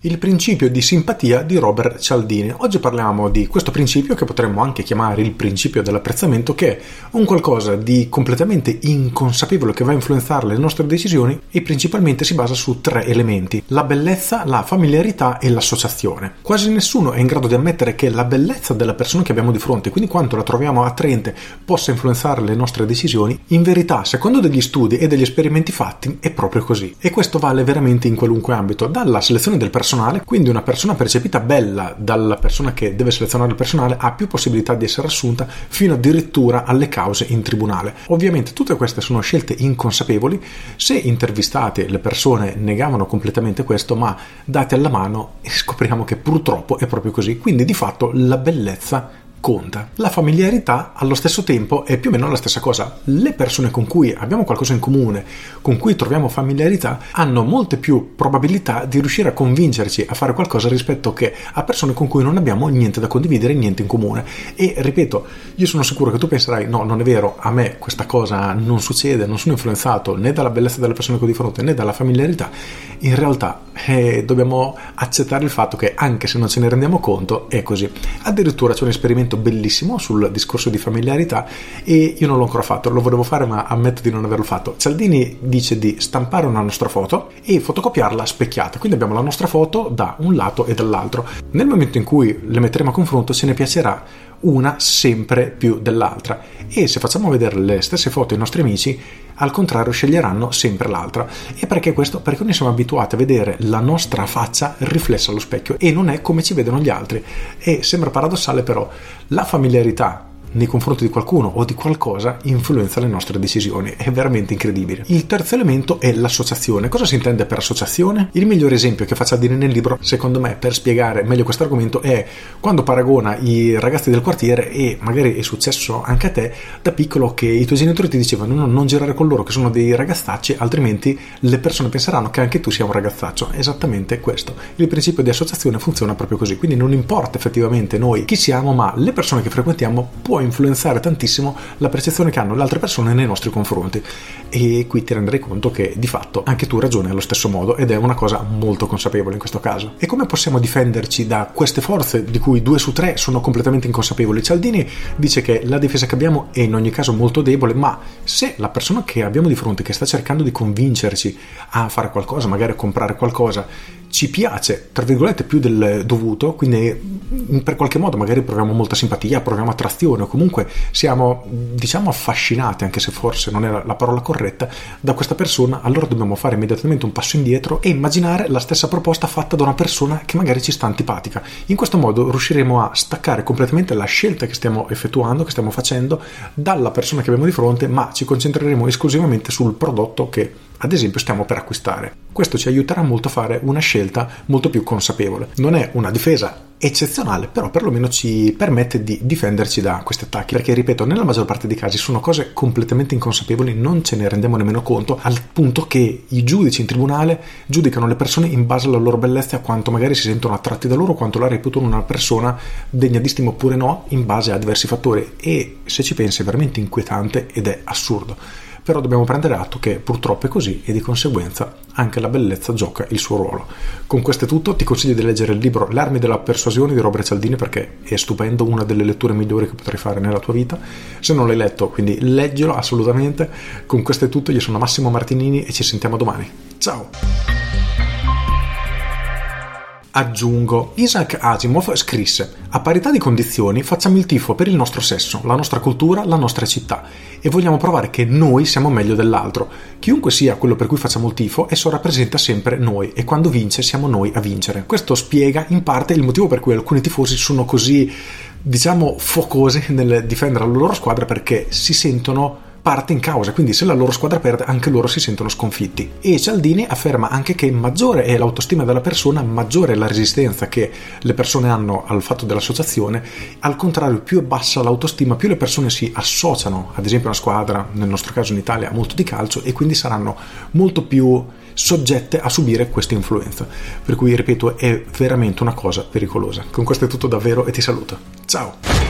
Il principio di simpatia di Robert Cialdini. Oggi parliamo di questo principio che potremmo anche chiamare il principio dell'apprezzamento, che è un qualcosa di completamente inconsapevole che va a influenzare le nostre decisioni e principalmente si basa su tre elementi: la bellezza, la familiarità e l'associazione. Quasi nessuno è in grado di ammettere che la bellezza della persona che abbiamo di fronte, quindi quanto la troviamo attraente, possa influenzare le nostre decisioni. In verità, secondo degli studi e degli esperimenti fatti, è proprio così. E questo vale veramente in qualunque ambito, dalla selezione del personaggio personale, quindi una persona percepita bella dalla persona che deve selezionare il personale ha più possibilità di essere assunta fino addirittura alle cause in tribunale. Ovviamente tutte queste sono scelte inconsapevoli, se intervistate le persone negavano completamente questo, ma date alla mano scopriamo che purtroppo è proprio così, quindi di fatto la bellezza conta. La familiarità allo stesso tempo è più o meno la stessa cosa. Le persone con cui abbiamo qualcosa in comune, con cui troviamo familiarità, hanno molte più probabilità di riuscire a convincerci a fare qualcosa rispetto che a persone con cui non abbiamo niente da condividere, niente in comune. E ripeto, io sono sicuro che tu penserai no, non è vero, a me questa cosa non succede, non sono influenzato né dalla bellezza delle persone che ho di fronte né dalla familiarità. In realtà eh, dobbiamo accettare il fatto che anche se non ce ne rendiamo conto è così. Addirittura c'è un esperimento argomento bellissimo sul discorso di familiarità e io non l'ho ancora fatto, lo volevo fare ma ammetto di non averlo fatto. Cialdini dice di stampare una nostra foto e fotocopiarla specchiata, quindi abbiamo la nostra foto da un lato e dall'altro. Nel momento in cui le metteremo a confronto ce ne piacerà una sempre più dell'altra. E se facciamo vedere le stesse foto ai nostri amici al contrario sceglieranno sempre l'altra. E perché questo? perché noi siamo abituati a vedere la nostra faccia riflessa allo specchio e non è come ci vedono gli altri. E sembra paradossale però la familiarità nei confronti di qualcuno o di qualcosa influenza le nostre decisioni. È veramente incredibile. Il terzo elemento è l'associazione. Cosa si intende per associazione? Il migliore esempio che faccia dire nel libro, secondo me, per spiegare meglio questo argomento è quando paragona i ragazzi del quartiere e magari è successo anche a te da piccolo che i tuoi genitori ti dicevano no, non girare con loro che sono dei ragazzacci, altrimenti le persone penseranno che anche tu sia un ragazzaccio. Esattamente questo. Il principio di associazione funziona proprio così. Quindi non importa effettivamente noi chi siamo, ma le persone che frequentiamo può influenzare tantissimo la percezione che hanno le altre persone nei nostri confronti e qui ti renderai conto che di fatto anche tu ragioni allo stesso modo ed è una cosa molto consapevole in questo caso. E come possiamo difenderci da queste forze di cui due su tre sono completamente inconsapevoli? Cialdini dice che la difesa che abbiamo è in ogni caso molto debole, ma se la persona che abbiamo di fronte che sta cercando di convincerci a fare qualcosa, magari a comprare qualcosa, ci piace, tra virgolette, più del dovuto, quindi per qualche modo magari proviamo molta simpatia, proviamo attrazione o comunque siamo, diciamo, affascinati, anche se forse non è la parola corretta, da questa persona, allora dobbiamo fare immediatamente un passo indietro e immaginare la stessa proposta fatta da una persona che magari ci sta antipatica. In questo modo riusciremo a staccare completamente la scelta che stiamo effettuando, che stiamo facendo, dalla persona che abbiamo di fronte, ma ci concentreremo esclusivamente sul prodotto che ad esempio stiamo per acquistare. Questo ci aiuterà molto a fare una scelta molto più consapevole. Non è una difesa eccezionale, però perlomeno ci permette di difenderci da questi attacchi, perché ripeto, nella maggior parte dei casi sono cose completamente inconsapevoli, non ce ne rendiamo nemmeno conto, al punto che i giudici in tribunale giudicano le persone in base alla loro bellezza, quanto magari si sentono attratti da loro, quanto la reputano una persona degna di stima oppure no, in base a diversi fattori. E se ci pensi è veramente inquietante ed è assurdo. Però dobbiamo prendere atto che purtroppo è così e di conseguenza anche la bellezza gioca il suo ruolo. Con questo è tutto, ti consiglio di leggere il libro Le armi della persuasione di Robert Cialdini perché è stupendo, una delle letture migliori che potrai fare nella tua vita. Se non l'hai letto, quindi leggilo assolutamente. Con questo è tutto, io sono Massimo Martinini e ci sentiamo domani. Ciao! Aggiungo, Isaac Asimov scrisse: A parità di condizioni facciamo il tifo per il nostro sesso, la nostra cultura, la nostra città e vogliamo provare che noi siamo meglio dell'altro. Chiunque sia quello per cui facciamo il tifo, esso rappresenta sempre noi e quando vince siamo noi a vincere. Questo spiega in parte il motivo per cui alcuni tifosi sono così, diciamo, focosi nel difendere la loro squadra perché si sentono parte in causa, quindi se la loro squadra perde anche loro si sentono sconfitti. E Cialdini afferma anche che maggiore è l'autostima della persona, maggiore è la resistenza che le persone hanno al fatto dell'associazione, al contrario più è bassa l'autostima, più le persone si associano, ad esempio a una squadra, nel nostro caso in Italia, molto di calcio e quindi saranno molto più soggette a subire questa influenza. Per cui, ripeto, è veramente una cosa pericolosa. Con questo è tutto davvero e ti saluto. Ciao!